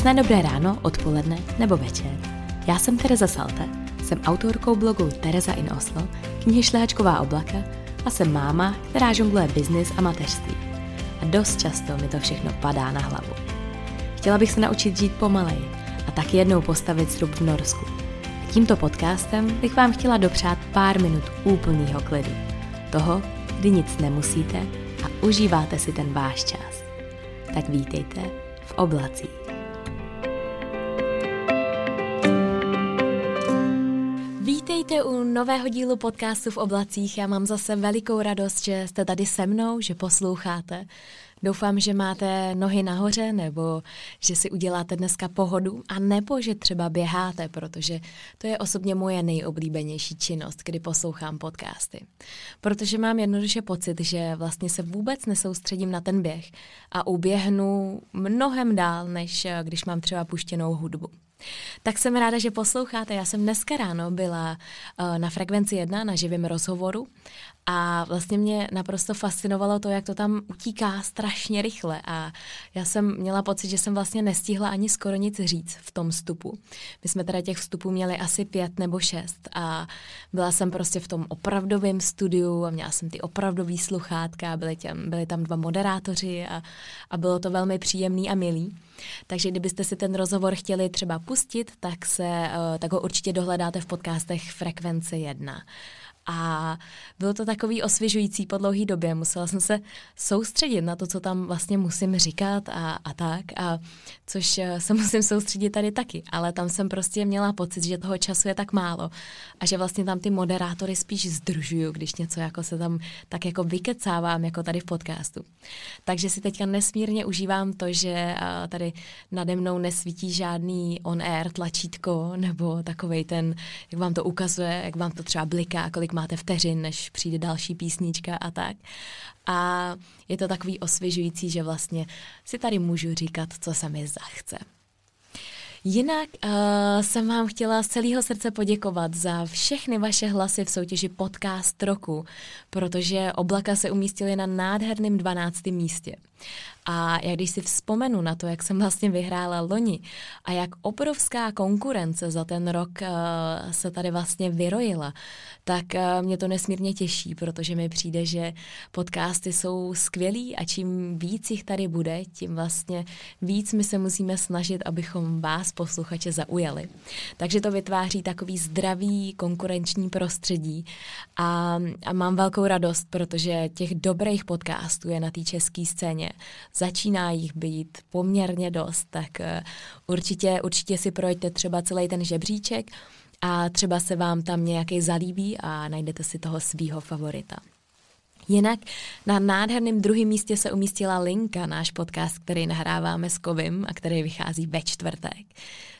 Krásné dobré ráno, odpoledne nebo večer. Já jsem Tereza Salte, jsem autorkou blogu Tereza in Oslo, knihy Šlehačková oblaka a jsem máma, která žongluje biznis a mateřství. A dost často mi to všechno padá na hlavu. Chtěla bych se naučit žít pomaleji a tak jednou postavit srub v Norsku. A tímto podcastem bych vám chtěla dopřát pár minut úplného klidu. Toho, kdy nic nemusíte a užíváte si ten váš čas. Tak vítejte v oblacích. Vítejte u nového dílu podcastu v oblacích. Já mám zase velikou radost, že jste tady se mnou, že posloucháte. Doufám, že máte nohy nahoře nebo že si uděláte dneska pohodu a nebo že třeba běháte, protože to je osobně moje nejoblíbenější činnost, kdy poslouchám podcasty. Protože mám jednoduše pocit, že vlastně se vůbec nesoustředím na ten běh a uběhnu mnohem dál, než když mám třeba puštěnou hudbu. Tak jsem ráda, že posloucháte. Já jsem dneska ráno byla uh, na frekvenci 1 na živém rozhovoru a vlastně mě naprosto fascinovalo to, jak to tam utíká strašně rychle a já jsem měla pocit, že jsem vlastně nestihla ani skoro nic říct v tom vstupu. My jsme teda těch vstupů měli asi pět nebo šest a byla jsem prostě v tom opravdovém studiu a měla jsem ty opravdový sluchátka, byli, těm, byli tam dva moderátoři a, a bylo to velmi příjemný a milý. Takže kdybyste si ten rozhovor chtěli třeba pustit, tak, se, eh, tak ho určitě dohledáte v podcastech Frekvence 1. A bylo to takový osvěžující po dlouhé době. Musela jsem se soustředit na to, co tam vlastně musím říkat a, a tak. A což eh, se musím soustředit tady taky. Ale tam jsem prostě měla pocit, že toho času je tak málo. A že vlastně tam ty moderátory spíš zdržuju, když něco jako se tam tak jako vykecávám, jako tady v podcastu. Takže si teďka nesmírně užívám to, že eh, tady nade mnou nesvítí žádný on-air tlačítko nebo takovej ten, jak vám to ukazuje, jak vám to třeba bliká, kolik má máte vteřin, než přijde další písnička a tak. A je to takový osvěžující, že vlastně si tady můžu říkat, co se mi zachce. Jinak uh, jsem vám chtěla z celého srdce poděkovat za všechny vaše hlasy v soutěži Podcast roku, protože Oblaka se umístily na nádherném 12. místě. A já když si vzpomenu na to, jak jsem vlastně vyhrála loni a jak obrovská konkurence za ten rok uh, se tady vlastně vyrojila, tak uh, mě to nesmírně těší, protože mi přijde, že podcasty jsou skvělý a čím víc jich tady bude, tím vlastně víc my se musíme snažit, abychom vás posluchače zaujali. Takže to vytváří takový zdravý konkurenční prostředí a, a mám velkou radost, protože těch dobrých podcastů je na té české scéně začíná jich být poměrně dost, tak uh, určitě, určitě si projďte třeba celý ten žebříček a třeba se vám tam nějaký zalíbí a najdete si toho svýho favorita. Jinak na nádherném druhém místě se umístila Linka, náš podcast, který nahráváme s Kovim a který vychází ve čtvrtek.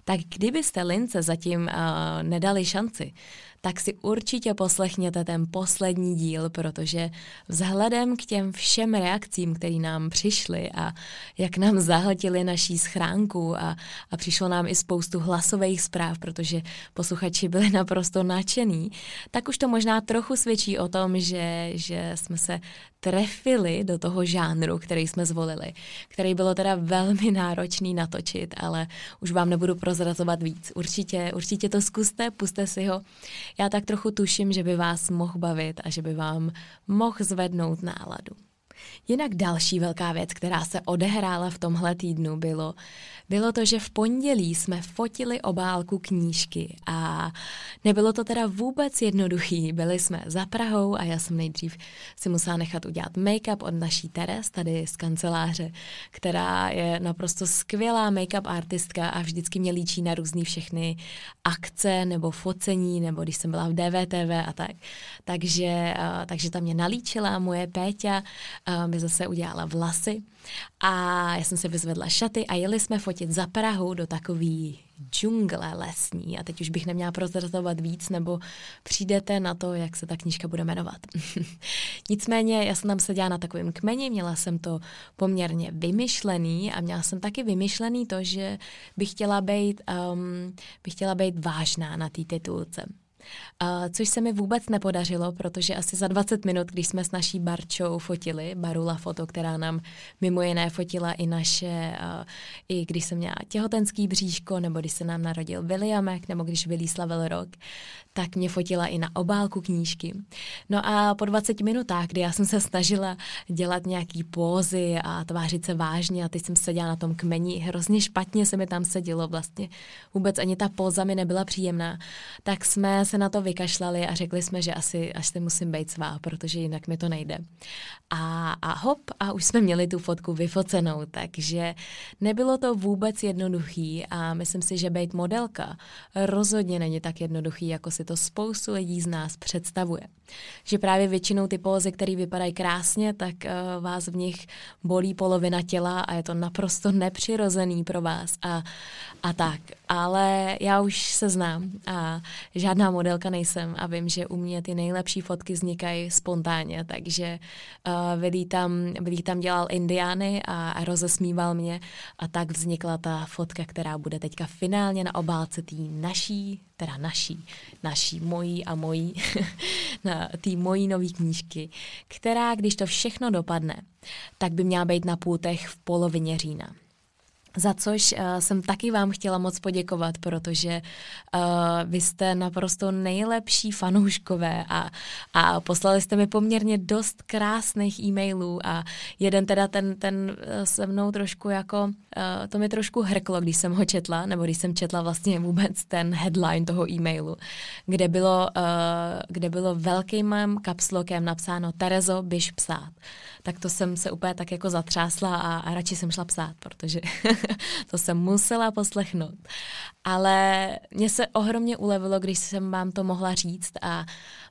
Tak kdybyste Lince zatím uh, nedali šanci, tak si určitě poslechněte ten poslední díl, protože vzhledem k těm všem reakcím, které nám přišly a jak nám zahltili naší schránku a, a přišlo nám i spoustu hlasových zpráv, protože posluchači byli naprosto nadšený, tak už to možná trochu svědčí o tom, že, že jsme se trefili do toho žánru, který jsme zvolili, který bylo teda velmi náročný natočit, ale už vám nebudu prozrazovat víc. Určitě, určitě to zkuste, puste si ho. Já tak trochu tuším, že by vás mohl bavit a že by vám mohl zvednout náladu. Jinak další velká věc, která se odehrála v tomhle týdnu, bylo, bylo to, že v pondělí jsme fotili obálku knížky a nebylo to teda vůbec jednoduchý. Byli jsme za Prahou a já jsem nejdřív si musela nechat udělat make-up od naší Teres tady z kanceláře, která je naprosto skvělá make-up artistka a vždycky mě líčí na různé všechny akce nebo focení, nebo když jsem byla v DVTV a tak. Takže, takže tam mě nalíčila moje Péťa, by zase udělala vlasy a já jsem si vyzvedla šaty a jeli jsme fotit za Prahu do takový džungle lesní a teď už bych neměla prozrazovat víc, nebo přijdete na to, jak se ta knížka bude jmenovat. Nicméně já jsem tam seděla na takovém kmeni, měla jsem to poměrně vymyšlený a měla jsem taky vymyšlený to, že bych chtěla být, um, bych chtěla být vážná na té titulce. Uh, což se mi vůbec nepodařilo, protože asi za 20 minut, když jsme s naší Barčou fotili, Barula foto, která nám mimo jiné fotila i naše, uh, i když jsem měla těhotenský bříško, nebo když se nám narodil Williamek, nebo když Willy slavil rok, tak mě fotila i na obálku knížky. No a po 20 minutách, kdy já jsem se snažila dělat nějaký pózy a tvářit se vážně a teď jsem seděla na tom kmeni, hrozně špatně se mi tam sedělo vlastně. Vůbec ani ta póza mi nebyla příjemná. Tak jsme se na to vykašlali a řekli jsme, že asi až se musím být svá, protože jinak mi to nejde. A, a hop, a už jsme měli tu fotku vyfocenou, takže nebylo to vůbec jednoduchý a myslím si, že být modelka rozhodně není tak jednoduchý, jako si to spoustu lidí z nás představuje. Že právě většinou ty pózy, které vypadají krásně, tak uh, vás v nich bolí polovina těla a je to naprosto nepřirozený pro vás a, a tak. Ale já už se znám a žádná modelka nejsem a vím, že u mě ty nejlepší fotky vznikají spontánně, takže uh, Vilí, tam, Vilí tam dělal indiány a, a rozesmíval mě a tak vznikla ta fotka, která bude teďka finálně na obálce té naší teda naší, naší, mojí a mojí, na té mojí nový knížky, která, když to všechno dopadne, tak by měla být na půtech v polovině října. Za což uh, jsem taky vám chtěla moc poděkovat, protože uh, vy jste naprosto nejlepší fanouškové a, a poslali jste mi poměrně dost krásných e-mailů a jeden teda ten, ten eh, se mnou trošku jako, uh, to mi trošku hrklo, když jsem ho četla, nebo když jsem četla vlastně vůbec ten headline toho e-mailu, kde bylo, uh, kde bylo velkým kapslokem napsáno Terezo, běž psát. Tak to jsem se úplně tak jako zatřásla a, a radši jsem šla psát, protože to jsem musela poslechnout. Ale mně se ohromně ulevilo, když jsem vám to mohla říct a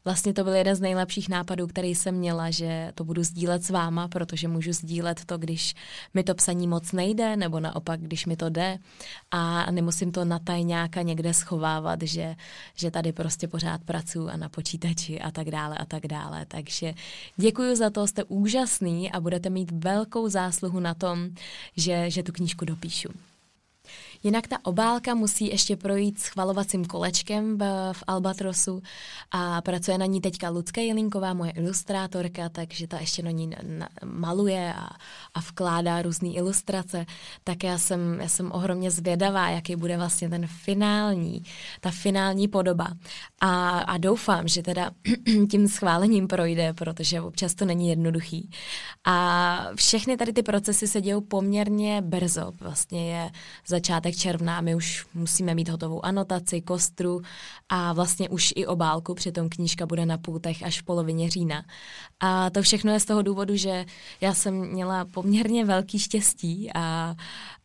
vlastně to byl jeden z nejlepších nápadů, který jsem měla, že to budu sdílet s váma, protože můžu sdílet to, když mi to psaní moc nejde, nebo naopak, když mi to jde a nemusím to na tajňáka někde schovávat, že, že tady prostě pořád pracuji a na počítači a tak dále a tak dále. Takže děkuji za to, jste úžasný a budete mít velkou zásluhu na tom, že, že tu knížku dopíšu. Jinak ta obálka musí ještě projít schvalovacím kolečkem v, v Albatrosu a pracuje na ní teďka Lucka Jelinková, moje ilustrátorka, takže ta ještě na ní na, na, maluje a, a vkládá různé ilustrace. Tak já jsem, já jsem ohromně zvědavá, jaký bude vlastně ten finální, ta finální podoba. A, a doufám, že teda tím schválením projde, protože občas to není jednoduchý. A všechny tady ty procesy se dějou poměrně brzo. Vlastně je začátek začátek června my už musíme mít hotovou anotaci, kostru a vlastně už i obálku, přitom knížka bude na půtech až v polovině října. A to všechno je z toho důvodu, že já jsem měla poměrně velký štěstí, a,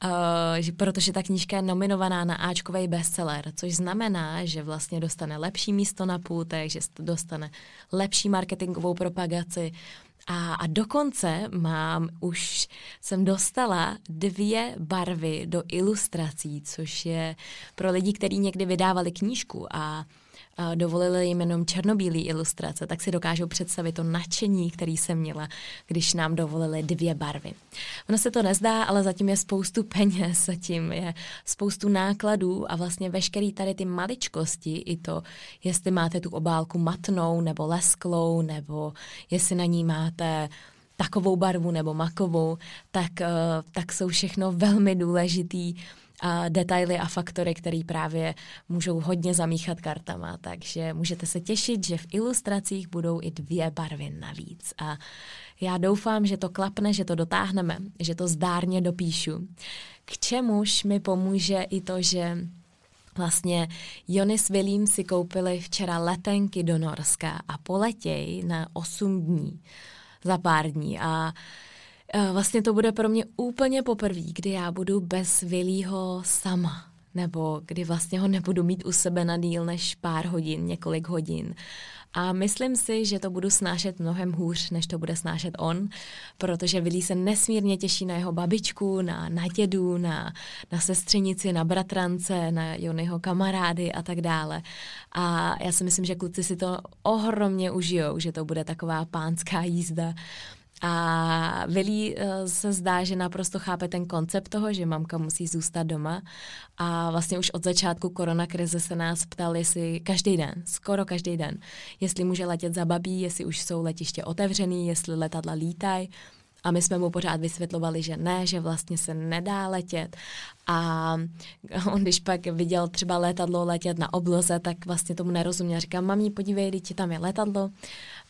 a, že, protože ta knížka je nominovaná na Ačkový bestseller, což znamená, že vlastně dostane lepší místo na půtech, že dostane lepší marketingovou propagaci, a, a dokonce mám, už jsem dostala dvě barvy do ilustrací, což je pro lidi, kteří někdy vydávali knížku. A dovolili jim jenom černobílý ilustrace, tak si dokážou představit to nadšení, který jsem měla, když nám dovolili dvě barvy. Ono se to nezdá, ale zatím je spoustu peněz, zatím je spoustu nákladů a vlastně veškerý tady ty maličkosti, i to, jestli máte tu obálku matnou nebo lesklou, nebo jestli na ní máte takovou barvu nebo makovou, tak, eh, tak jsou všechno velmi důležitý a detaily a faktory, které právě můžou hodně zamíchat kartama. Takže můžete se těšit, že v ilustracích budou i dvě barvy navíc. A já doufám, že to klapne, že to dotáhneme, že to zdárně dopíšu. K čemuž mi pomůže i to, že Vlastně Jony s Vilím si koupili včera letenky do Norska a poletěj na 8 dní, za pár dní. A vlastně to bude pro mě úplně poprvé, kdy já budu bez Vilího sama, nebo kdy vlastně ho nebudu mít u sebe na díl než pár hodin, několik hodin. A myslím si, že to budu snášet mnohem hůř, než to bude snášet on, protože Vilí se nesmírně těší na jeho babičku, na, na dědu, na, na sestřenici, na bratrance, na Jonyho kamarády a tak dále. A já si myslím, že kluci si to ohromně užijou, že to bude taková pánská jízda A Vili uh, se zdá, že naprosto chápe ten koncept toho, že mamka musí zůstat doma. A vlastně už od začátku koronakrize se nás ptali, jestli každý den, skoro každý den, jestli může letět za babí, jestli už jsou letiště otevřený, jestli letadla lítají. A my jsme mu pořád vysvětlovali, že ne, že vlastně se nedá letět. A on, když pak viděl třeba letadlo letět na obloze, tak vlastně tomu nerozuměl. Říká, mami, podívej, teď tam je letadlo.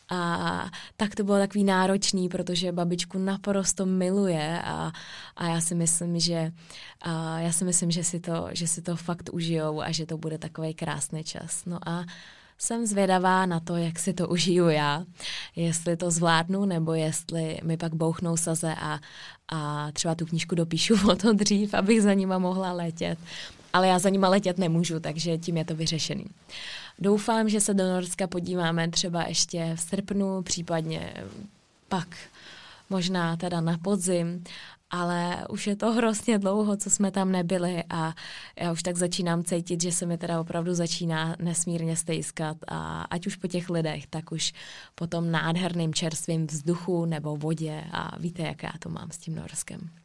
A tak to bylo takový náročný, protože babičku naprosto miluje a, a já si myslím, že a já si myslím, že si, to, že si to fakt užijou a že to bude takový krásný čas. No a jsem zvědavá na to, jak si to užiju já, jestli to zvládnu, nebo jestli mi pak bouchnou saze a, a třeba tu knížku dopíšu o to dřív, abych za nima mohla letět. Ale já za nima letět nemůžu, takže tím je to vyřešený. Doufám, že se do Norska podíváme třeba ještě v srpnu, případně pak možná teda na podzim ale už je to hrozně dlouho, co jsme tam nebyli a já už tak začínám cítit, že se mi teda opravdu začíná nesmírně stejskat a ať už po těch lidech, tak už po tom nádherným čerstvým vzduchu nebo vodě a víte, jak já to mám s tím Norskem.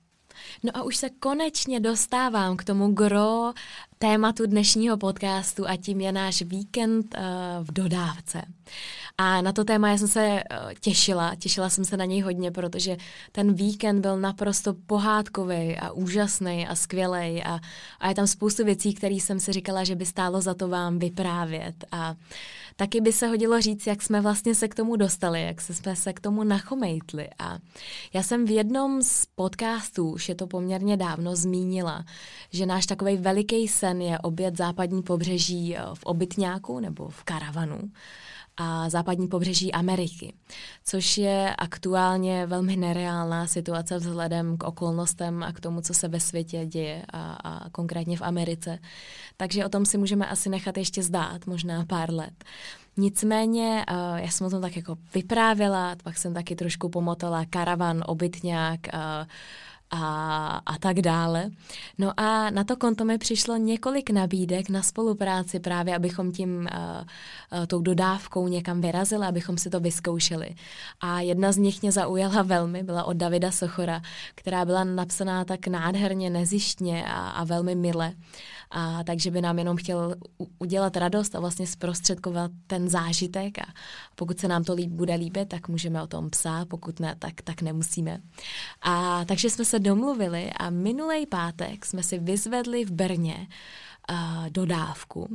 No a už se konečně dostávám k tomu gro tématu dnešního podcastu a tím je náš víkend uh, v dodávce. A na to téma já jsem se uh, těšila, těšila jsem se na něj hodně, protože ten víkend byl naprosto pohádkový a úžasný a skvělý a, a je tam spoustu věcí, které jsem si říkala, že by stálo za to vám vyprávět. A taky by se hodilo říct, jak jsme vlastně se k tomu dostali, jak jsme se k tomu nachomejtli. A já jsem v jednom z podcastů, už je to poměrně dávno, zmínila, že náš takový veliký sen je obět západní pobřeží eh, v obytňáku nebo v karavanu a západní pobřeží Ameriky, což je aktuálně velmi nereálná situace vzhledem k okolnostem a k tomu, co se ve světě děje a, a konkrétně v Americe. Takže o tom si můžeme asi nechat ještě zdát, možná pár let. Nicméně uh, já jsem o tom tak jako vyprávěla, pak jsem taky trošku pomotala karavan, obytňák, uh, a, a tak dále. No a na to konto mi přišlo několik nabídek na spolupráci právě, abychom tím uh, tou dodávkou někam vyrazili, abychom si to vyzkoušeli. A jedna z nich mě zaujala velmi, byla od Davida Sochora, která byla napsaná tak nádherně, nezištně a, a velmi mile. A takže by nám jenom chtěl udělat radost a vlastně zprostředkovat ten zážitek a pokud se nám to líb, bude líbit, tak můžeme o tom psát, pokud ne, tak, tak nemusíme. A takže jsme se domluvili a minulý pátek jsme si vyzvedli v Brně uh, dodávku,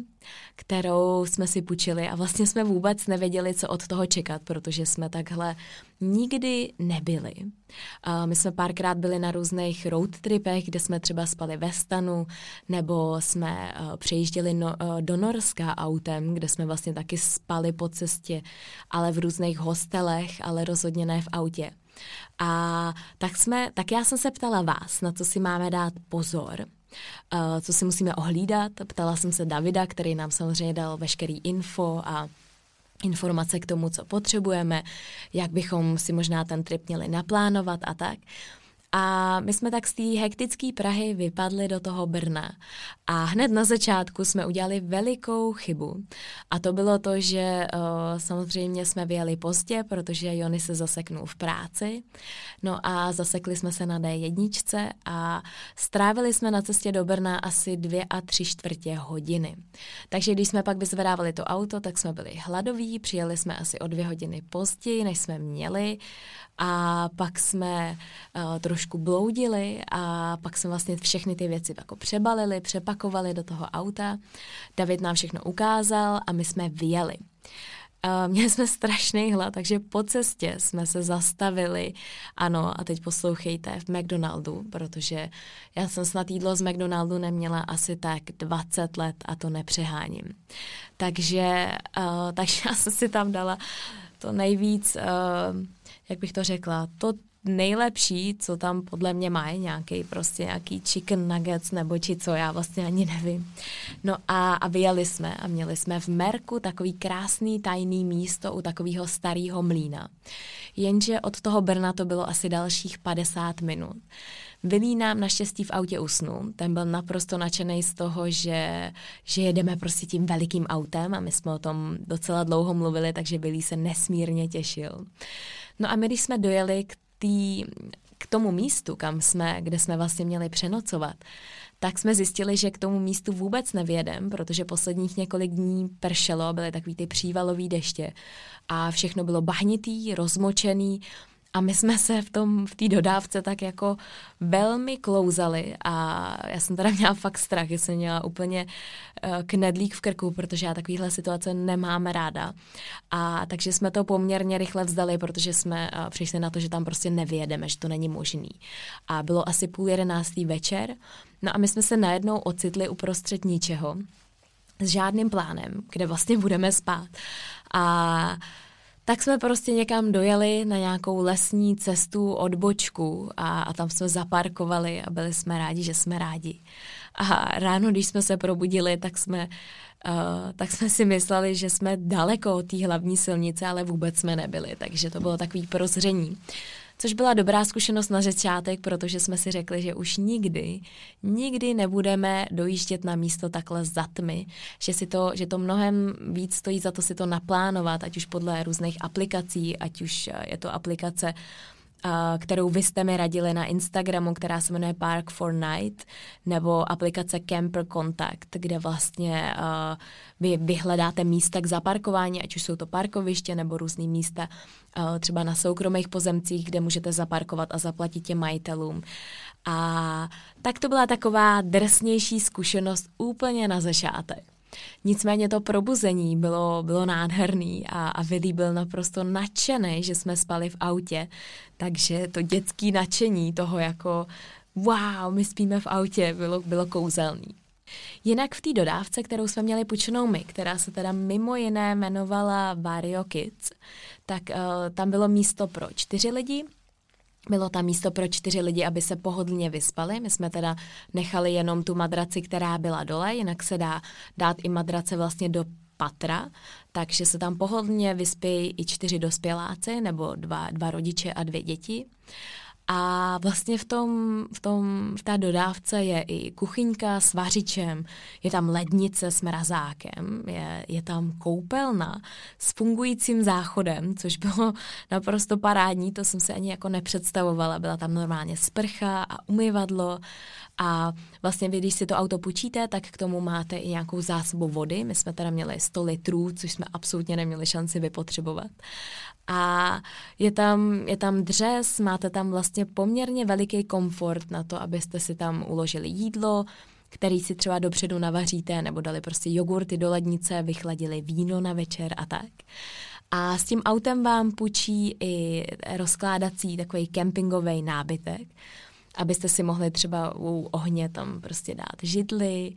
kterou jsme si půjčili a vlastně jsme vůbec nevěděli, co od toho čekat, protože jsme takhle nikdy nebyli. Uh, my jsme párkrát byli na různých road tripech, kde jsme třeba spali ve stanu, nebo jsme uh, no, uh, do Norska autem, kde jsme vlastně taky spali po cestě, ale v různých hostelech, ale rozhodně ne v autě. A tak, jsme, tak já jsem se ptala vás, na co si máme dát pozor, uh, co si musíme ohlídat. Ptala jsem se Davida, který nám samozřejmě dal veškerý info a informace k tomu, co potřebujeme, jak bychom si možná ten trip měli naplánovat a tak. A my jsme tak z té hektické Prahy vypadli do toho Brna. A hned na začátku jsme udělali velikou chybu. A to bylo to, že uh, samozřejmě jsme vyjeli pozdě, protože Jony se zaseknul v práci. No a zasekli jsme se na D1 a strávili jsme na cestě do Brna asi dvě a tři čtvrtě hodiny. Takže když jsme pak vyzvedávali to auto, tak jsme byli hladoví, přijeli jsme asi o dvě hodiny později, než jsme měli. A pak jsme uh, trošku bloudili a pak jsme vlastně všechny ty věci jako přebalili, přepakovali do toho auta. David nám všechno ukázal a my jsme vyjeli. Uh, měli jsme strašný hlad, takže po cestě jsme se zastavili, ano, a teď poslouchejte, v McDonaldu, protože já jsem snad jídlo z McDonaldu neměla asi tak 20 let a to nepřeháním. Takže, uh, takže já jsem si tam dala to nejvíc, uh, jak bych to řekla, to nejlepší, co tam podle mě mají, nějaký prostě nějaký chicken nuggets nebo či co, já vlastně ani nevím. No a, a vyjeli jsme a měli jsme v Merku takový krásný tajný místo u takového starého mlína. Jenže od toho Brna to bylo asi dalších 50 minut. Vilí nám naštěstí v autě usnul. Ten byl naprosto nadšený z toho, že, že jedeme prostě tím velikým autem a my jsme o tom docela dlouho mluvili, takže Vilí se nesmírně těšil. No a my, když jsme dojeli k tý, k tomu místu, kam jsme, kde jsme vlastně měli přenocovat, tak jsme zjistili, že k tomu místu vůbec nevědem, protože posledních několik dní pršelo, byly takový ty přívalový deště a všechno bylo bahnitý, rozmočený, a my jsme se v tom, v té dodávce tak jako velmi klouzali a já jsem teda měla fakt strach, že jsem měla úplně uh, knedlík v krku, protože já takovýhle situace nemám ráda. A takže jsme to poměrně rychle vzdali, protože jsme uh, přišli na to, že tam prostě nevyjedeme, že to není možný. A bylo asi půl jedenáctý večer, no a my jsme se najednou ocitli uprostřed ničeho, s žádným plánem, kde vlastně budeme spát. A tak jsme prostě někam dojeli na nějakou lesní cestu odbočku a, a tam jsme zaparkovali a byli jsme rádi, že jsme rádi. A ráno, když jsme se probudili, tak jsme, uh, tak jsme si mysleli, že jsme daleko od té hlavní silnice, ale vůbec jsme nebyli, takže to bylo takový prozření což byla dobrá zkušenost na začátek, protože jsme si řekli, že už nikdy, nikdy nebudeme dojíždět na místo takhle za tmy, že, si to, že to mnohem víc stojí za to si to naplánovat, ať už podle různých aplikací, ať už eh, je to aplikace kterou vy jste mi radili na Instagramu, která se jmenuje Park for Night, nebo aplikace Camper Contact, kde vlastně uh, vy vyhledáte místa k zaparkování, ať už jsou to parkoviště nebo různý místa uh, třeba na soukromých pozemcích, kde můžete zaparkovat a zaplatit těm majitelům. A tak to byla taková drsnější zkušenost úplně na začátek. Nicméně to probuzení bylo, bylo nádherný a, a Vili byl naprosto nadšený, že jsme spali v autě, takže to dětské nadšení toho jako wow, my spíme v autě, bylo, bylo kouzelný. Jinak v té dodávce, kterou jsme měli půjčenou my, která se teda mimo jiné jmenovala Vario Kids, tak uh, tam bylo místo pro čtyři lidi, bylo tam místo pro čtyři lidi, aby se pohodlně vyspali. My jsme teda nechali jenom tu madraci, která byla dole, jinak se dá dát i madrace vlastně do patra, takže se tam pohodlně vyspějí i čtyři dospěláci nebo dva, dva rodiče a dvě děti. A vlastně v, tom, v, tom, v té dodávce je i kuchyňka s vařičem, je tam lednice s mrazákem, je, je tam koupelna s fungujícím záchodem, což bylo naprosto parádní, to jsem si ani jako nepředstavovala. Byla tam normálně sprcha a umyvadlo a vlastně vy, když si to auto půjčíte, tak k tomu máte i nějakou zásobu vody. My jsme teda měli 100 litrů, což jsme absolutně neměli šanci vypotřebovat. A je tam, je tam dřez, máte tam vlastně poměrně veliký komfort na to, abyste si tam uložili jídlo, který si třeba dopředu navaříte, nebo dali prostě jogurty do lednice, vychladili víno na večer a tak. A s tím autem vám půjčí i rozkládací takový kempingový nábytek, abyste si mohli třeba u ohně tam prostě dát židly,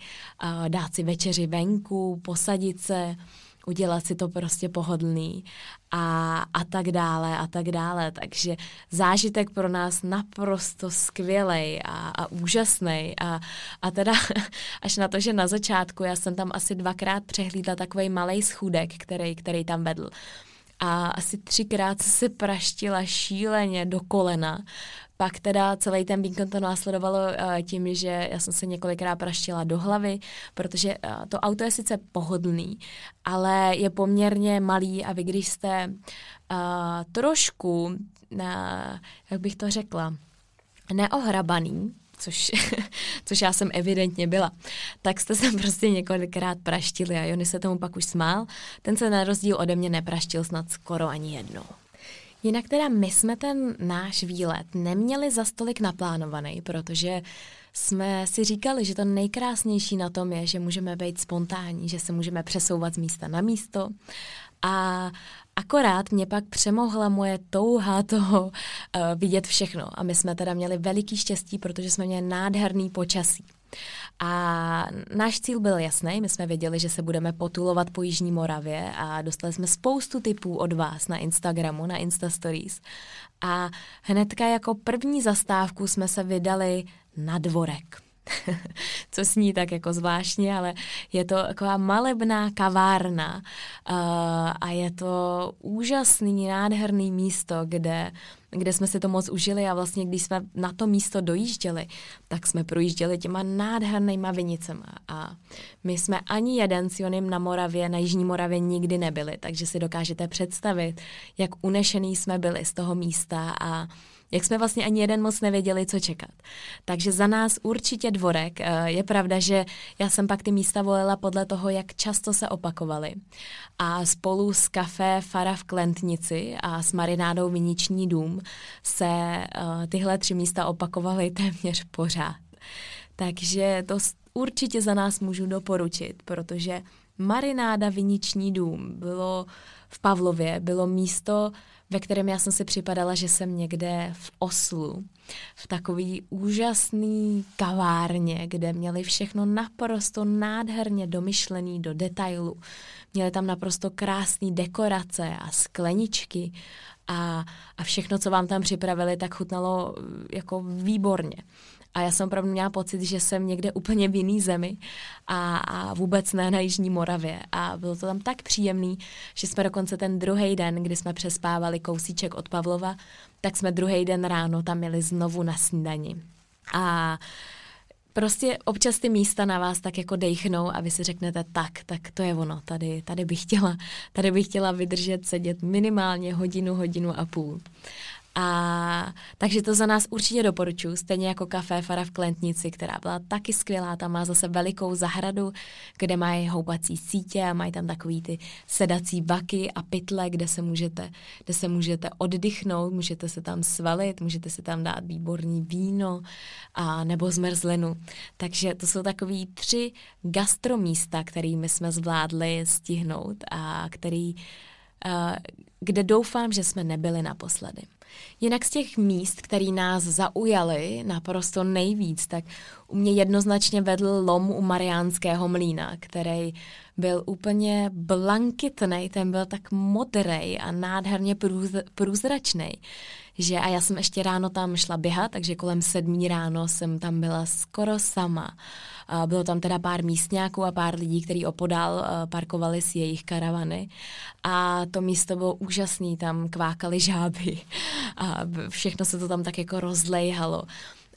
dát si večeři venku, posadit se, udělat si to prostě pohodlný a, a tak dále a tak dále. Takže zážitek pro nás naprosto skvělej a, a úžasný a, a teda až na to, že na začátku já jsem tam asi dvakrát přehlídla takový malý schůdek, který, který tam vedl a asi třikrát se praštila šíleně do kolena, pak teda celý ten beacon to následovalo uh, tím, že já jsem se několikrát praštila do hlavy, protože uh, to auto je sice pohodlný, ale je poměrně malý a vy když jste uh, trošku, jak bych to řekla, neohrabaný, což, což já jsem evidentně byla, tak jste se prostě několikrát praštili a Jony se tomu pak už smál. Ten se na rozdíl ode mě nepraštil snad skoro ani jednou. Jinak teda my jsme ten náš výlet neměli za stolik naplánovaný, protože jsme si říkali, že to nejkrásnější na tom je, že můžeme být spontánní, že se můžeme přesouvat z místa na místo a akorát mě pak přemohla moje touha toho uh, vidět všechno a my jsme teda měli veliký štěstí, protože jsme měli nádherný počasí. A náš cíl byl jasný, my jsme věděli, že se budeme potulovat po Jižní Moravě a dostali jsme spoustu typů od vás na Instagramu, na Insta Stories. A hnedka jako první zastávku jsme se vydali na dvorek. co sní tak jako zvláštně, ale je to taková malebná kavárna uh, a je to úžasný, nádherný místo, kde kde jsme si to moc užili a vlastně když jsme na to místo dojížděli, tak jsme projížděli těma nádhernýma vinicema. A my jsme ani jeden s Jonem na Moravě, na Jižní Moravě nikdy nebyli, takže si dokážete představit, jak unešený jsme byli z toho místa a jak jsme vlastně ani jeden moc nevěděli, co čekat. Takže za nás určitě dvorek. Eh, je pravda, že já jsem pak ty místa volila podle toho, jak často se opakovaly. A spolu s kafé Fara v Klentnici a s marinádou Viniční dům se eh, tyhle tři místa opakovaly téměř pořád. Takže to určitě za nás můžu doporučit, protože marináda Viniční dům bylo v Pavlově, bylo místo, ve kterém já jsem si připadala, že jsem někde v Oslu, v takový úžasný kavárně, kde měli všechno naprosto nádherně domyšlený do detailu. Měli tam naprosto krásné dekorace a skleničky a, a všechno, co vám tam připravili, tak chutnalo jako výborně. A já jsem opravdu měla pocit, že jsem někde úplně v jiný zemi a, a vůbec ne na Jižní Moravě. A bylo to tam tak příjemný, že jsme dokonce ten druhý den, kdy jsme přespávali kousíček od Pavlova, tak jsme druhý den ráno tam měli znovu na snídani. A prostě občas ty místa na vás tak jako dejchnou a vy si řeknete tak, tak to je ono, tady, tady bych chtěla, tady bych chtěla vydržet sedět minimálně hodinu, hodinu a půl. A takže to za nás určitě doporučuji, stejně jako kafe Fara v Klentnici, která byla taky skvělá, tam má zase velikou zahradu, kde mají houbací sítě a mají tam takový ty sedací baky a pytle, kde se můžete, kde se můžete oddychnout, můžete se tam svalit, můžete si tam dát výborný víno a nebo zmrzlinu. Takže to jsou takový tři gastromísta, kterými jsme zvládli stihnout a který, kde doufám, že jsme nebyli naposledy. Jinak z těch míst, které nás zaujaly naprosto nejvíc, tak u mě jednoznačně vedl lom u Mariánského mlína, který byl úplně blankitný, ten byl tak modrý a nádherně průz, průzračný, že a já jsem ještě ráno tam šla běhat, takže kolem sedmí ráno jsem tam byla skoro sama. Bylo tam teda pár místňáků a pár lidí, kteří opodál parkovali si jejich karavany a to místo bylo úžasné, tam kvákaly žáby a všechno se to tam tak jako rozlejhalo.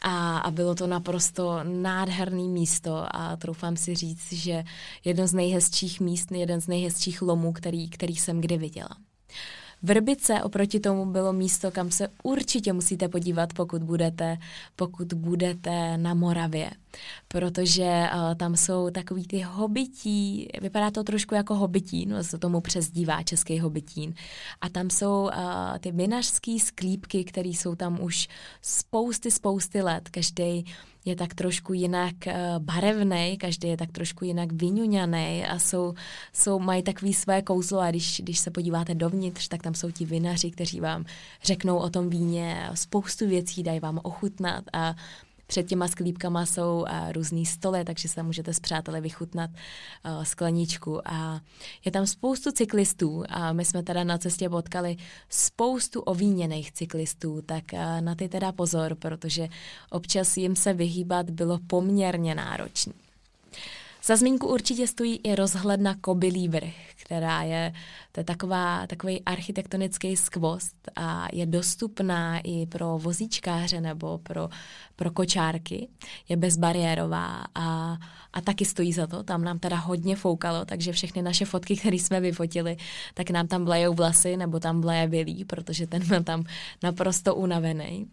A, a bylo to naprosto nádherné místo a troufám si říct, že jedno z nejhezčích míst, jeden z nejhezčích lomů, který, který jsem kdy viděla. Vrbice oproti tomu bylo místo, kam se určitě musíte podívat, pokud budete, pokud budete na Moravě, protože uh, tam jsou takový ty hobití, vypadá to trošku jako hobití, no se tomu přezdívá český hobitín. A tam jsou uh, ty vinařské sklípky, které jsou tam už spousty, spousty let. Každý je tak trošku jinak uh, barevný, každý je tak trošku jinak vyňuňaný a jsou, jsou, mají takový své kouzlo a když, když se podíváte dovnitř, tak tam jsou ti vinaři, kteří vám řeknou o tom víně spoustu věcí, dají vám ochutnat a před těma sklípkama jsou uh, různý stoly, takže se můžete s přáteli vychutnat uh, skleničku. A je tam spoustu cyklistů a my jsme teda na cestě potkali spoustu ovíněných cyklistů, tak uh, na ty teda pozor, protože občas jim se vyhýbat bylo poměrně náročné. Za zmínku určitě stojí i rozhledna Kobylý vrch, která je, to je taková, takový architektonický skvost a je dostupná i pro vozíčkáře nebo pro, pro kočárky. Je bezbariérová a, a taky stojí za to. Tam nám teda hodně foukalo, takže všechny naše fotky, které jsme vyfotili, tak nám tam blejou vlasy nebo tam bleje bělý, protože ten byl tam naprosto unavený.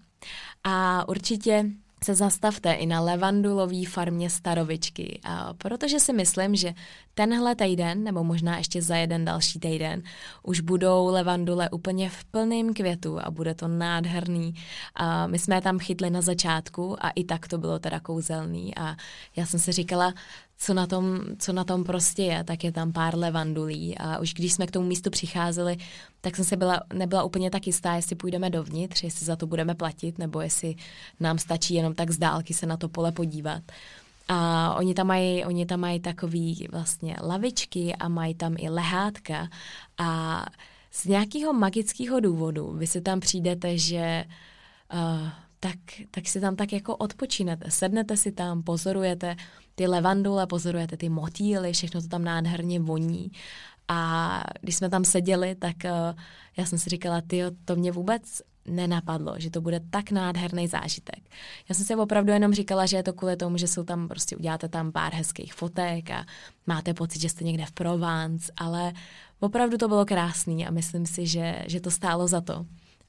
A určitě se zastavte i na levandulové farmě Starovičky, protože si myslím, že tenhle týden, nebo možná ještě za jeden další týden, už budou levandule úplně v plném květu a bude to nádherný. A my jsme je tam chytli na začátku a i tak to bylo teda kouzelný a já jsem si říkala, co na, tom, co na tom prostě je, tak je tam pár levandulí a už když jsme k tomu místu přicházeli, tak jsem se byla, nebyla úplně tak jistá, jestli půjdeme dovnitř, jestli za to budeme platit, nebo jestli nám stačí jenom tak z dálky se na to pole podívat. A oni tam mají, oni tam mají takový vlastně lavičky a mají tam i lehátka a z nějakého magického důvodu vy si tam přijdete, že uh, tak, tak si tam tak jako odpočínete, sednete si tam, pozorujete ty levandule, pozorujete ty motýly, všechno to tam nádherně voní. A když jsme tam seděli, tak uh, já jsem si říkala, ty to mě vůbec nenapadlo, že to bude tak nádherný zážitek. Já jsem si opravdu jenom říkala, že je to kvůli tomu, že jsou tam, prostě uděláte tam pár hezkých fotek a máte pocit, že jste někde v Provence, ale opravdu to bylo krásný a myslím si, že, že to stálo za to.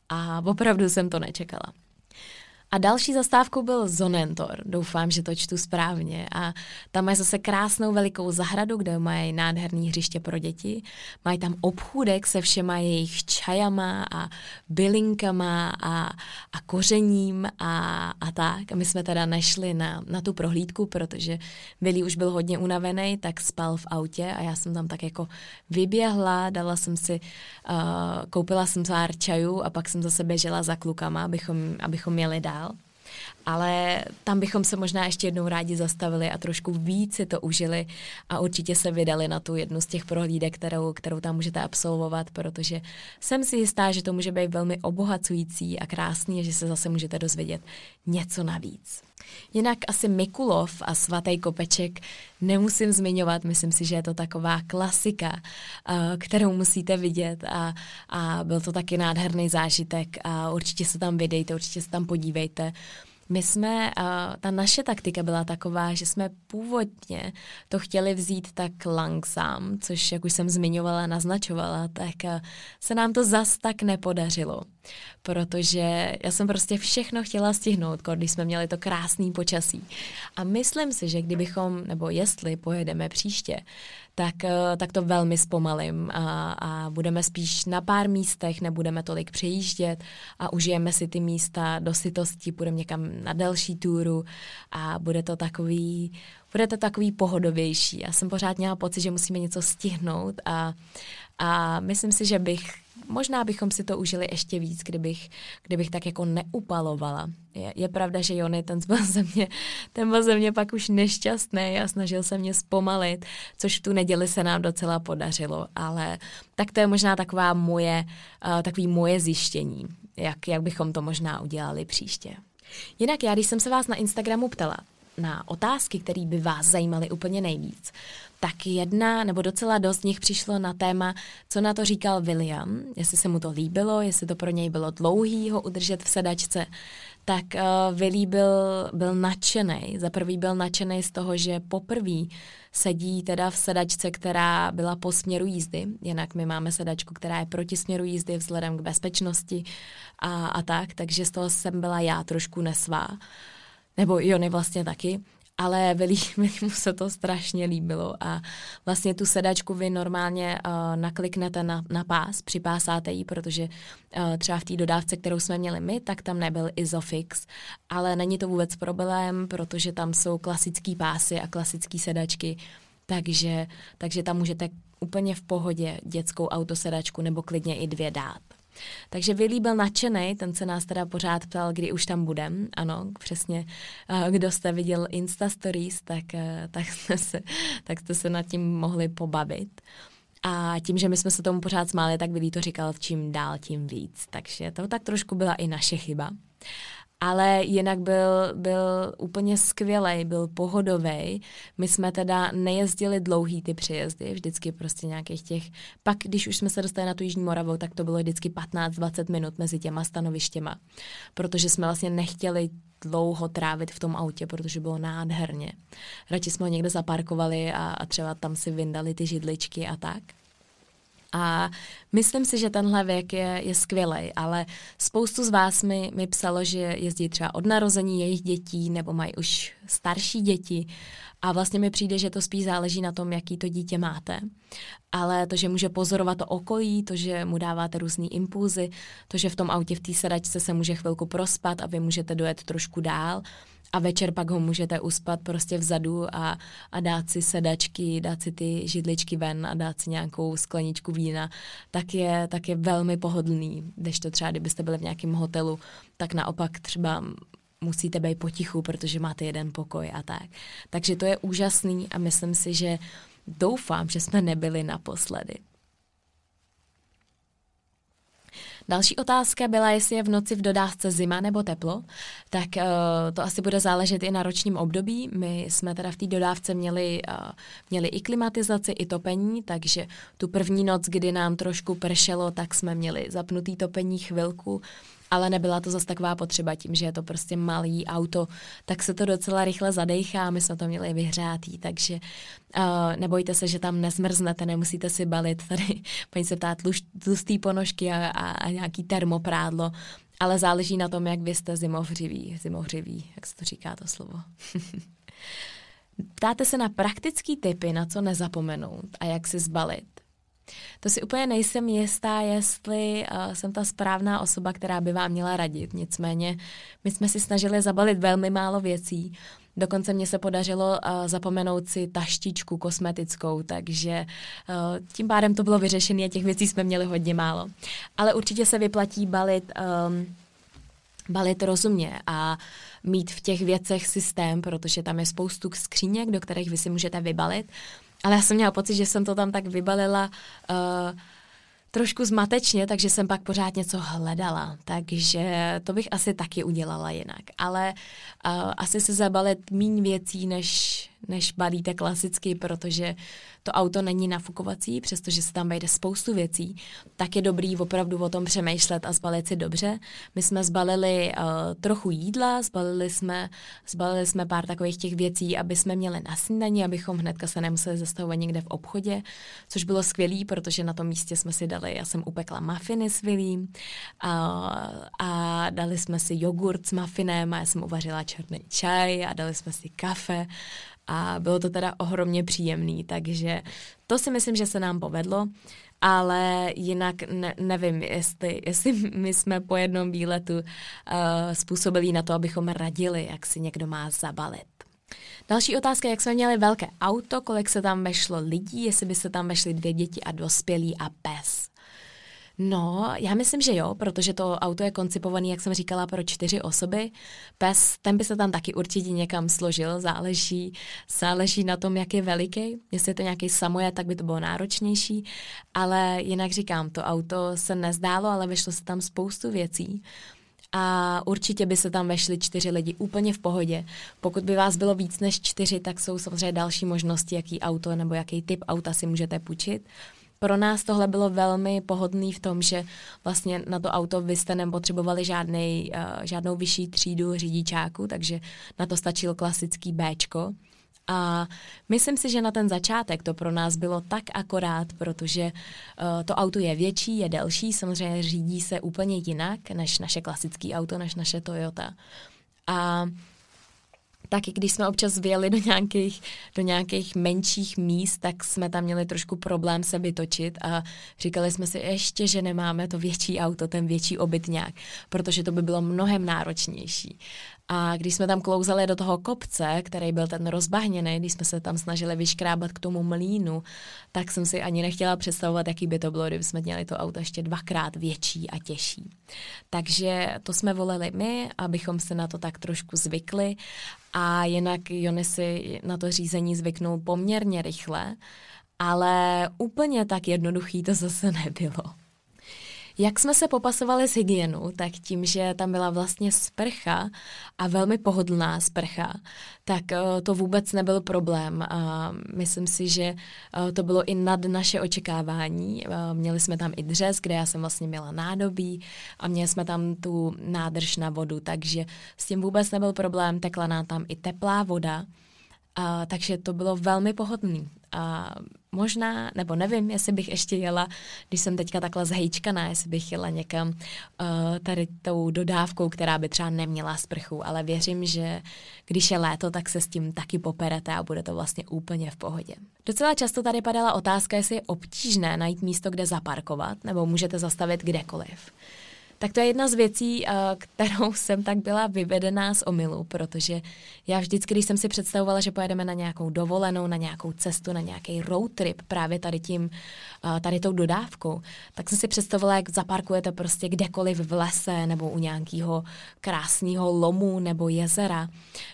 A opravdu jsem to nečekala. A další zastávkou byl Zonentor, doufám, že to čtu správně. A tam mají zase krásnou velikou zahradu, kde mají nádherný hřiště pro děti. Mají tam obchůdek se všema jejich čajama a bylinkama a, a kořením a, a tak. A my jsme teda nešli na, na tu prohlídku, protože Vili už byl hodně unavený, tak spal v autě a já jsem tam tak jako vyběhla, dala jsem si, uh, koupila jsem pár čajů a pak jsem zase běžela za klukama, abychom, abychom měli dál. Ale tam bychom se možná ještě jednou rádi zastavili a trošku víc si to užili a určitě se vydali na tu jednu z těch prohlídek, kterou, kterou tam můžete absolvovat, protože jsem si jistá, že to může být velmi obohacující a krásný že se zase můžete dozvědět něco navíc. Jinak asi Mikulov a svatý kopeček nemusím zmiňovat, myslím si, že je to taková klasika, kterou musíte vidět a, a byl to taky nádherný zážitek a určitě se tam vydejte, určitě se tam podívejte. My jsme, ta naše taktika byla taková, že jsme původně to chtěli vzít tak langsam, což, jak už jsem zmiňovala, naznačovala, tak se nám to zas tak nepodařilo. Protože já jsem prostě všechno chtěla stihnout, když jsme měli to krásný počasí. A myslím si, že kdybychom, nebo jestli pojedeme příště, tak, eh, tak to velmi zpomalím a, a budeme spíš na pár místech, nebudeme tolik přejíždět a užijeme si ty místa do sytosti, půjdeme někam na delší túru a bude to takový, bude to takový pohodovější. Já jsem pořád měla pocit, že musíme něco stihnout a, a myslím si, že bych možná bychom si to užili ještě víc, kdybych, kdybych tak jako neupalovala. Je, je pravda, že Jony, ten byl ze mě, ten byl ze mě pak už nešťastný a snažil se mě zpomalit, což v tu neděli se nám docela podařilo, ale tak to je možná taková moje, uh, takový moje zjištění, jak, jak bychom to možná udělali příště. Jinak já, když jsem se vás na Instagramu ptala na otázky, které by vás zajímaly úplně nejvíc, tak jedna nebo docela dost z nich přišlo na téma, co na to říkal William, jestli se mu to líbilo, jestli to pro něj bylo dlouhý ho udržet v sedačce, tak uh, Willy byl, byl nadšený. Za prvý byl nadšený z toho, že poprvé sedí teda v sedačce, která byla po směru jízdy. Jinak my máme sedačku, která je proti směru jízdy vzhledem k bezpečnosti a, a tak, takže z toho jsem byla já trošku nesvá. Nebo Jony vlastně taky ale Vili, mu se to strašně líbilo a vlastně tu sedačku vy normálně uh, nakliknete na, na pás, připásáte ji, protože uh, třeba v té dodávce, kterou jsme měli my, tak tam nebyl Isofix, ale není to vůbec problém, protože tam jsou klasický pásy a klasické sedačky, takže, takže tam můžete úplně v pohodě dětskou autosedačku nebo klidně i dvě dát. Takže Vilí byl nadšený, ten se nás teda pořád ptal, kdy už tam budem. Ano, přesně. Kdo jste viděl Insta Stories, tak, eh, tak, jste se, tak jste se nad tím mohli pobavit. A tím, že my jsme se tomu pořád smáli, tak Vilí to říkal čím dál, tím víc. Takže to tak trošku byla i naše chyba ale jinak byl, byl úplně skvělý, byl pohodový. My jsme teda nejezdili dlouhý ty přejezdy, vždycky prostě nějakých těch, pak když už jsme se dostali na tu Jižní Moravu, tak to bylo vždycky 15-20 minut mezi těma stanovištěma, protože jsme vlastně nechtěli dlouho trávit v tom autě, protože bylo nádherně. Radši jsme ho někde zaparkovali a, a třeba tam si vyndali ty židličky a tak. A myslím si, že tenhle věk je, je skvělý, ale spoustu z vás mi, mi psalo, že jezdí třeba od narození jejich dětí nebo mají už starší děti a vlastně mi přijde, že to spíš záleží na tom, jaký to dítě máte. Ale to, že může pozorovat to okolí, to, že mu dáváte různé impulzy, to, že v tom autě v té sedačce se může chvilku prospat a vy můžete dojet trošku dál, a večer pak ho můžete uspat prostě vzadu a, a dát si sedačky, dát si ty židličky ven a dát si nějakou skleničku vína, tak je, tak je velmi pohodlný. Když to třeba, kdybyste byli v nějakém hotelu, tak naopak třeba musíte být potichu, protože máte jeden pokoj a tak. Takže to je úžasný a myslím si, že doufám, že jsme nebyli naposledy. Další otázka byla, jestli je v noci v dodávce zima nebo teplo, tak uh, to asi bude záležet i na ročním období. My jsme teda v té dodávce měli, uh, měli i klimatizaci, i topení, takže tu první noc, kdy nám trošku pršelo, tak jsme měli zapnutý topení chvilku ale nebyla to zase taková potřeba tím, že je to prostě malý auto, tak se to docela rychle zadechá, my jsme to měli vyhřátý, takže uh, nebojte se, že tam nezmrznete, nemusíte si balit tady, paní se ptá, tlustý ponožky a, a, a nějaký termoprádlo, ale záleží na tom, jak vy jste zimovřivý, zimovřivý, jak se to říká to slovo. Ptáte se na praktický typy, na co nezapomenout a jak si zbalit. To si úplně nejsem jistá, jestli uh, jsem ta správná osoba, která by vám měla radit. Nicméně my jsme si snažili zabalit velmi málo věcí. Dokonce mně se podařilo uh, zapomenout si taštičku kosmetickou, takže uh, tím pádem to bylo vyřešené a těch věcí jsme měli hodně málo. Ale určitě se vyplatí balit, um, balit rozumně a mít v těch věcech systém, protože tam je spoustu skříněk, do kterých vy si můžete vybalit. Ale já jsem měla pocit, že jsem to tam tak vybalila uh, trošku zmatečně, takže jsem pak pořád něco hledala. Takže to bych asi taky udělala jinak. Ale uh, asi se zabalit méně věcí, než, než balíte klasicky, protože to auto není nafukovací, přestože se tam vejde spoustu věcí, tak je dobrý opravdu o tom přemýšlet a zbalit si dobře. My jsme zbalili uh, trochu jídla, zbalili jsme, zbalili jsme pár takových těch věcí, aby jsme měli na snídaní, abychom hnedka se nemuseli zastavovat někde v obchodě, což bylo skvělé, protože na tom místě jsme si dali, já jsem upekla mafiny s Vilím a, a dali jsme si jogurt s mafinem a já jsem uvařila černý čaj a dali jsme si kafe a bylo to teda ohromně příjemný, takže to si myslím, že se nám povedlo, ale jinak ne, nevím, jestli, jestli my jsme po jednom výletu uh, způsobili na to, abychom radili, jak si někdo má zabalit. Další otázka, jak jsme měli velké auto, kolik se tam vešlo lidí, jestli by se tam vešly dvě děti a dospělí a pes. No, já myslím, že jo, protože to auto je koncipované, jak jsem říkala, pro čtyři osoby. Pes, ten by se tam taky určitě někam složil, záleží, záleží na tom, jak je veliký. Jestli je to nějaký samoje, tak by to bylo náročnější, ale jinak říkám, to auto se nezdálo, ale vyšlo se tam spoustu věcí. A určitě by se tam vešli čtyři lidi úplně v pohodě. Pokud by vás bylo víc než čtyři, tak jsou samozřejmě další možnosti, jaký auto nebo jaký typ auta si můžete půjčit pro nás tohle bylo velmi pohodlný v tom, že vlastně na to auto vy jste nepotřebovali žádnej, uh, žádnou vyšší třídu řidičáku, takže na to stačil klasický Bčko. A myslím si, že na ten začátek to pro nás bylo tak akorát, protože uh, to auto je větší, je delší, samozřejmě řídí se úplně jinak než naše klasické auto, než naše Toyota. A taky když jsme občas vyjeli do nějakých, do nějakých menších míst, tak jsme tam měli trošku problém se vytočit a říkali jsme si ještě, že nemáme to větší auto, ten větší obytňák, protože to by bylo mnohem náročnější. A když jsme tam klouzali do toho kopce, který byl ten rozbahněný, když jsme se tam snažili vyškrábat k tomu mlínu, tak jsem si ani nechtěla představovat, jaký by to bylo, kdyby jsme měli to auto ještě dvakrát větší a těžší. Takže to jsme volili my, abychom se na to tak trošku zvykli a jinak Jony si na to řízení zvyknul poměrně rychle, ale úplně tak jednoduchý to zase nebylo. Jak jsme se popasovali s hygienou, tak tím, že tam byla vlastně sprcha a velmi pohodlná sprcha, tak uh, to vůbec nebyl problém. Myslím si, že uh, to bylo i nad naše očekávání. Uh, měli jsme tam i dřez, kde já jsem vlastně měla nádobí a měli jsme tam tu nádrž na vodu, takže s tím vůbec nebyl problém. Tekla nám tam i teplá voda, a, takže to bylo velmi pohodlný. Možná, nebo nevím, jestli bych ještě jela, když jsem teďka takhle zhejčkaná, jestli bych jela někam uh, tady tou dodávkou, která by třeba neměla sprchu, ale věřím, že když je léto, tak se s tím taky poperete a bude to vlastně úplně v pohodě. Docela často tady padala otázka, jestli je obtížné najít místo, kde zaparkovat, nebo můžete zastavit kdekoliv. Tak to je jedna z věcí, eh, kterou jsem tak byla vyvedená z omylu, protože já vždycky, když jsem si představovala, že pojedeme na nějakou dovolenou, na nějakou cestu, na nějaký road trip právě tady tím, eh, tady tou dodávkou, tak jsem si představovala, jak zaparkujete prostě kdekoliv v lese nebo u nějakého krásného lomu nebo jezera.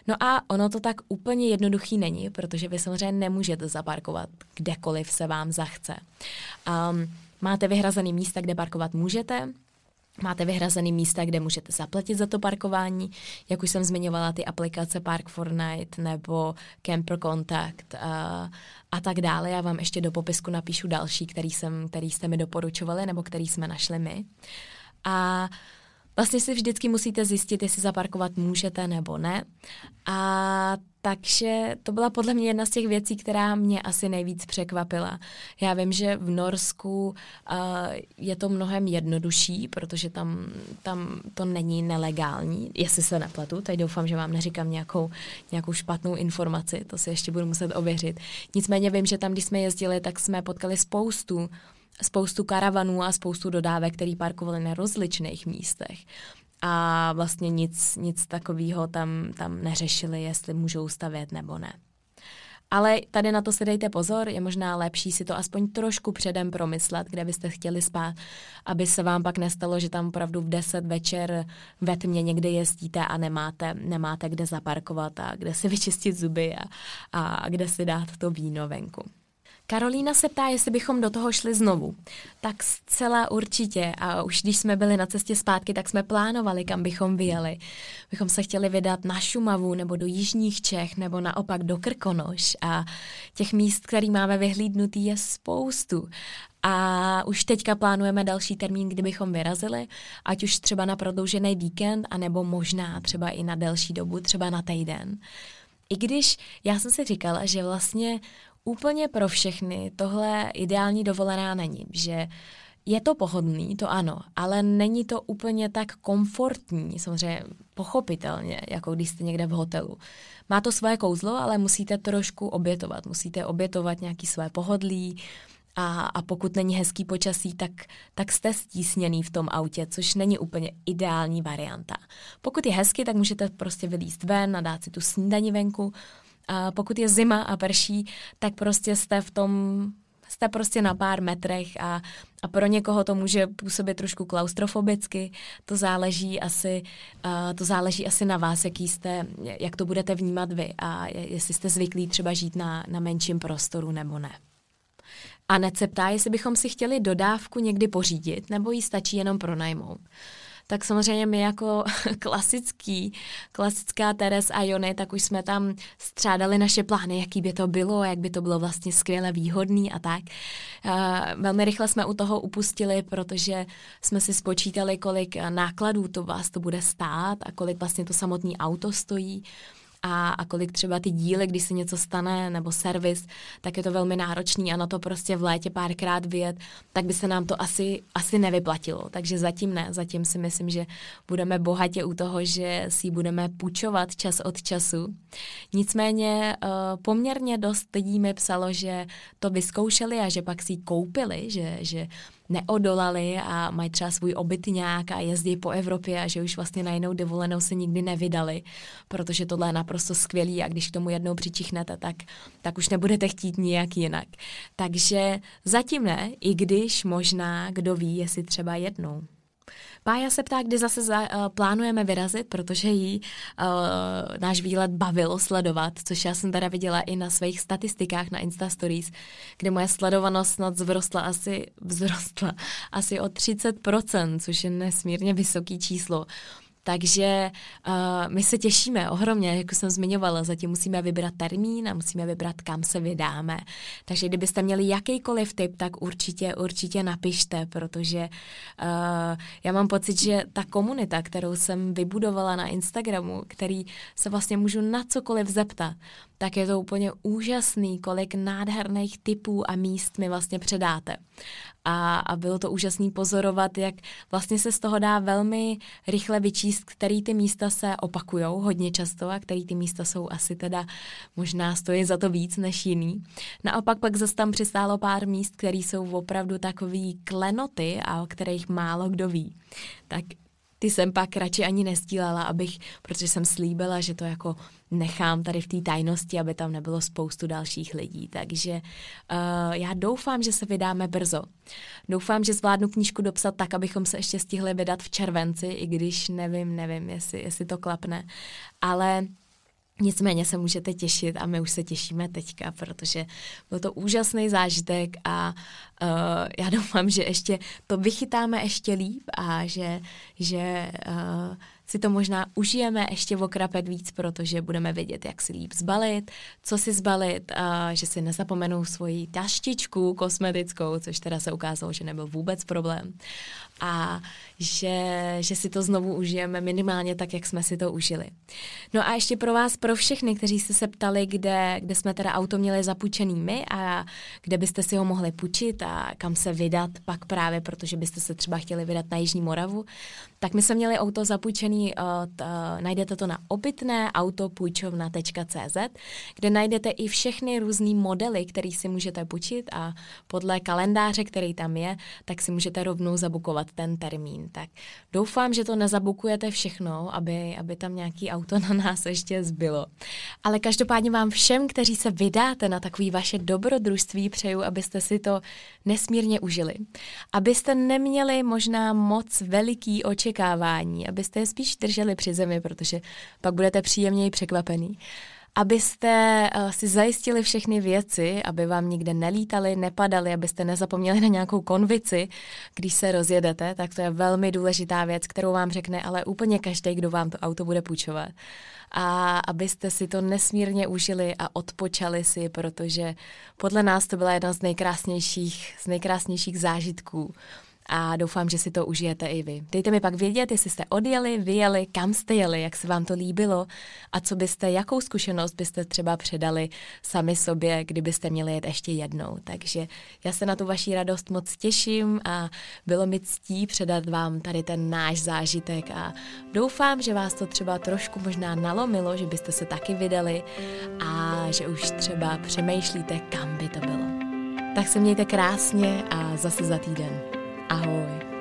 No a ono to tak úplně jednoduchý není, protože vy samozřejmě nemůžete zaparkovat kdekoliv se vám zachce. Um, máte vyhrazený místa, kde parkovat můžete, Máte vyhrazený místa, kde můžete zaplatit za to parkování, jak už jsem zmiňovala, ty aplikace Park for Night nebo Camper Contact a, a tak dále. Já vám ještě do popisku napíšu další, který, jsem, který jste mi doporučovali nebo který jsme našli my. A Vlastně si vždycky musíte zjistit, jestli zaparkovat můžete nebo ne. A takže to byla podle mě jedna z těch věcí, která mě asi nejvíc překvapila. Já vím, že v Norsku uh, je to mnohem jednodušší, protože tam, tam to není nelegální, jestli se nepletu. Teď doufám, že vám neříkám nějakou, nějakou špatnou informaci, to si ještě budu muset ověřit. Nicméně vím, že tam, když jsme jezdili, tak jsme potkali spoustu spoustu karavanů a spoustu dodávek, které parkovaly na rozličných místech a vlastně nic, nic takového tam, tam neřešili, jestli můžou stavět nebo ne. Ale tady na to si dejte pozor, je možná lepší si to aspoň trošku předem promyslet, kde byste chtěli spát, aby se vám pak nestalo, že tam opravdu v 10 večer ve tmě někde jezdíte a nemáte, nemáte kde zaparkovat a kde si vyčistit zuby a, a kde si dát to víno venku. Karolína se ptá, jestli bychom do toho šli znovu. Tak zcela určitě. A už když jsme byli na cestě zpátky, tak jsme plánovali, kam bychom vyjeli. Bychom se chtěli vydat na Šumavu nebo do Jižních Čech nebo naopak do Krkonoš. A těch míst, který máme vyhlídnutý, je spoustu. A už teďka plánujeme další termín, kdy bychom vyrazili, ať už třeba na prodloužený víkend, anebo možná třeba i na delší dobu, třeba na týden. I když já jsem si říkala, že vlastně úplně pro všechny tohle ideální dovolená není, že je to pohodlný, to ano, ale není to úplně tak komfortní, samozřejmě pochopitelně, jako když jste někde v hotelu. Má to své kouzlo, ale musíte trošku obětovat. Musíte obětovat nějaký své pohodlí a, a pokud není hezký počasí, tak, tak jste stísněný v tom autě, což není úplně ideální varianta. Pokud je hezky, tak můžete prostě vylíst ven a dát si tu snídani venku, a pokud je zima a prší, tak prostě jste v tom jste prostě na pár metrech a, a pro někoho to může působit trošku klaustrofobicky, to záleží asi, uh, to záleží asi na vás, jaký jste, jak to budete vnímat vy a jestli jste zvyklí třeba žít na, na menším prostoru nebo ne. A se ptá, jestli bychom si chtěli dodávku někdy pořídit, nebo ji stačí jenom pronajmout tak samozřejmě my jako klasický, klasická Teres a Jony, tak už jsme tam střádali naše plány, jaký by to bylo, jak by to bylo vlastně skvěle výhodný a tak. Uh, velmi rychle jsme u toho upustili, protože jsme si spočítali, kolik nákladů to vás to bude stát a kolik vlastně to samotné auto stojí a, a kolik třeba ty díly, když se něco stane, nebo servis, tak je to velmi náročný a na to prostě v létě párkrát vyjet, tak by se nám to asi, asi nevyplatilo. Takže zatím ne, zatím si myslím, že budeme bohatě u toho, že si budeme půjčovat čas od času. Nicméně uh, poměrně dost lidí mi psalo, že to vyzkoušeli a že pak si ji koupili, že, že neodolali a mají třeba svůj obytňák a jezdí po Evropě a že už vlastně na jinou dovolenou se nikdy nevydali, protože tohle je naprosto skvělý a když k tomu jednou přičichnete, tak, tak už nebudete chtít nijak jinak. Takže zatím ne, i když možná, kdo ví, jestli třeba jednou. Pája se ptá, kdy zase za, uh, plánujeme vyrazit, protože jí uh, náš výlet bavilo sledovat, což já jsem teda viděla i na svých statistikách na Insta Stories, kde moje sledovanost snad vzrostla asi, vzrostla asi o 30%, což je nesmírně vysoký číslo. Takže uh, my se těšíme ohromně, jako jsem zmiňovala, zatím musíme vybrat termín a musíme vybrat, kam se vydáme. Takže kdybyste měli jakýkoliv tip, tak určitě, určitě napište, protože uh, já mám pocit, že ta komunita, kterou jsem vybudovala na Instagramu, který se vlastně můžu na cokoliv zeptat, tak je to úplně úžasný, kolik nádherných typů a míst mi vlastně předáte. A, a bylo to úžasný pozorovat, jak vlastně se z toho dá velmi rychle vyčíst, který ty místa se opakujou hodně často a který ty místa jsou asi teda možná stojí za to víc než jiný. Naopak pak zase tam přistálo pár míst, které jsou opravdu takový klenoty a o kterých málo kdo ví. Tak ty jsem pak radši ani nestílala, abych, protože jsem slíbila, že to jako nechám tady v té tajnosti, aby tam nebylo spoustu dalších lidí. Takže uh, já doufám, že se vydáme brzo. Doufám, že zvládnu knížku dopsat tak, abychom se ještě stihli vydat v červenci, i když nevím, nevím, jestli, jestli to klapne. Ale Nicméně se můžete těšit a my už se těšíme teďka, protože byl to úžasný zážitek a uh, já doufám, že ještě to vychytáme ještě líp a že, že uh, si to možná užijeme ještě okrapet víc, protože budeme vědět, jak si líp zbalit, co si zbalit, a že si nezapomenou svoji taštičku kosmetickou, což teda se ukázalo, že nebyl vůbec problém. A že, že si to znovu užijeme minimálně tak, jak jsme si to užili. No a ještě pro vás, pro všechny, kteří jste se ptali, kde, kde jsme teda auto měli zapůjčený my a kde byste si ho mohli půjčit a kam se vydat pak právě, protože byste se třeba chtěli vydat na Jižní Moravu, tak my jsme měli auto zapůjčený, od, uh, najdete to na obytné autopůjčovna.cz, kde najdete i všechny různé modely, které si můžete půjčit a podle kalendáře, který tam je, tak si můžete rovnou zabukovat ten termín. Tak doufám, že to nezabukujete všechno, aby, aby tam nějaký auto na nás ještě zbylo. Ale každopádně vám všem, kteří se vydáte na takový vaše dobrodružství, přeju, abyste si to nesmírně užili. Abyste neměli možná moc veliký očekávání, abyste je spíš drželi při zemi, protože pak budete příjemněji překvapený abyste uh, si zajistili všechny věci, aby vám nikde nelítali, nepadali, abyste nezapomněli na nějakou konvici, když se rozjedete, tak to je velmi důležitá věc, kterou vám řekne ale úplně každý, kdo vám to auto bude půjčovat. A abyste si to nesmírně užili a odpočali si, protože podle nás to byla jedna z nejkrásnějších, z nejkrásnějších zážitků a doufám, že si to užijete i vy. Dejte mi pak vědět, jestli jste odjeli, vyjeli, kam jste jeli, jak se vám to líbilo a co byste, jakou zkušenost byste třeba předali sami sobě, kdybyste měli jet ještě jednou. Takže já se na tu vaši radost moc těším a bylo mi ctí předat vám tady ten náš zážitek a doufám, že vás to třeba trošku možná nalomilo, že byste se taky vydali a že už třeba přemýšlíte, kam by to bylo. Tak se mějte krásně a zase za týden. Ahoj.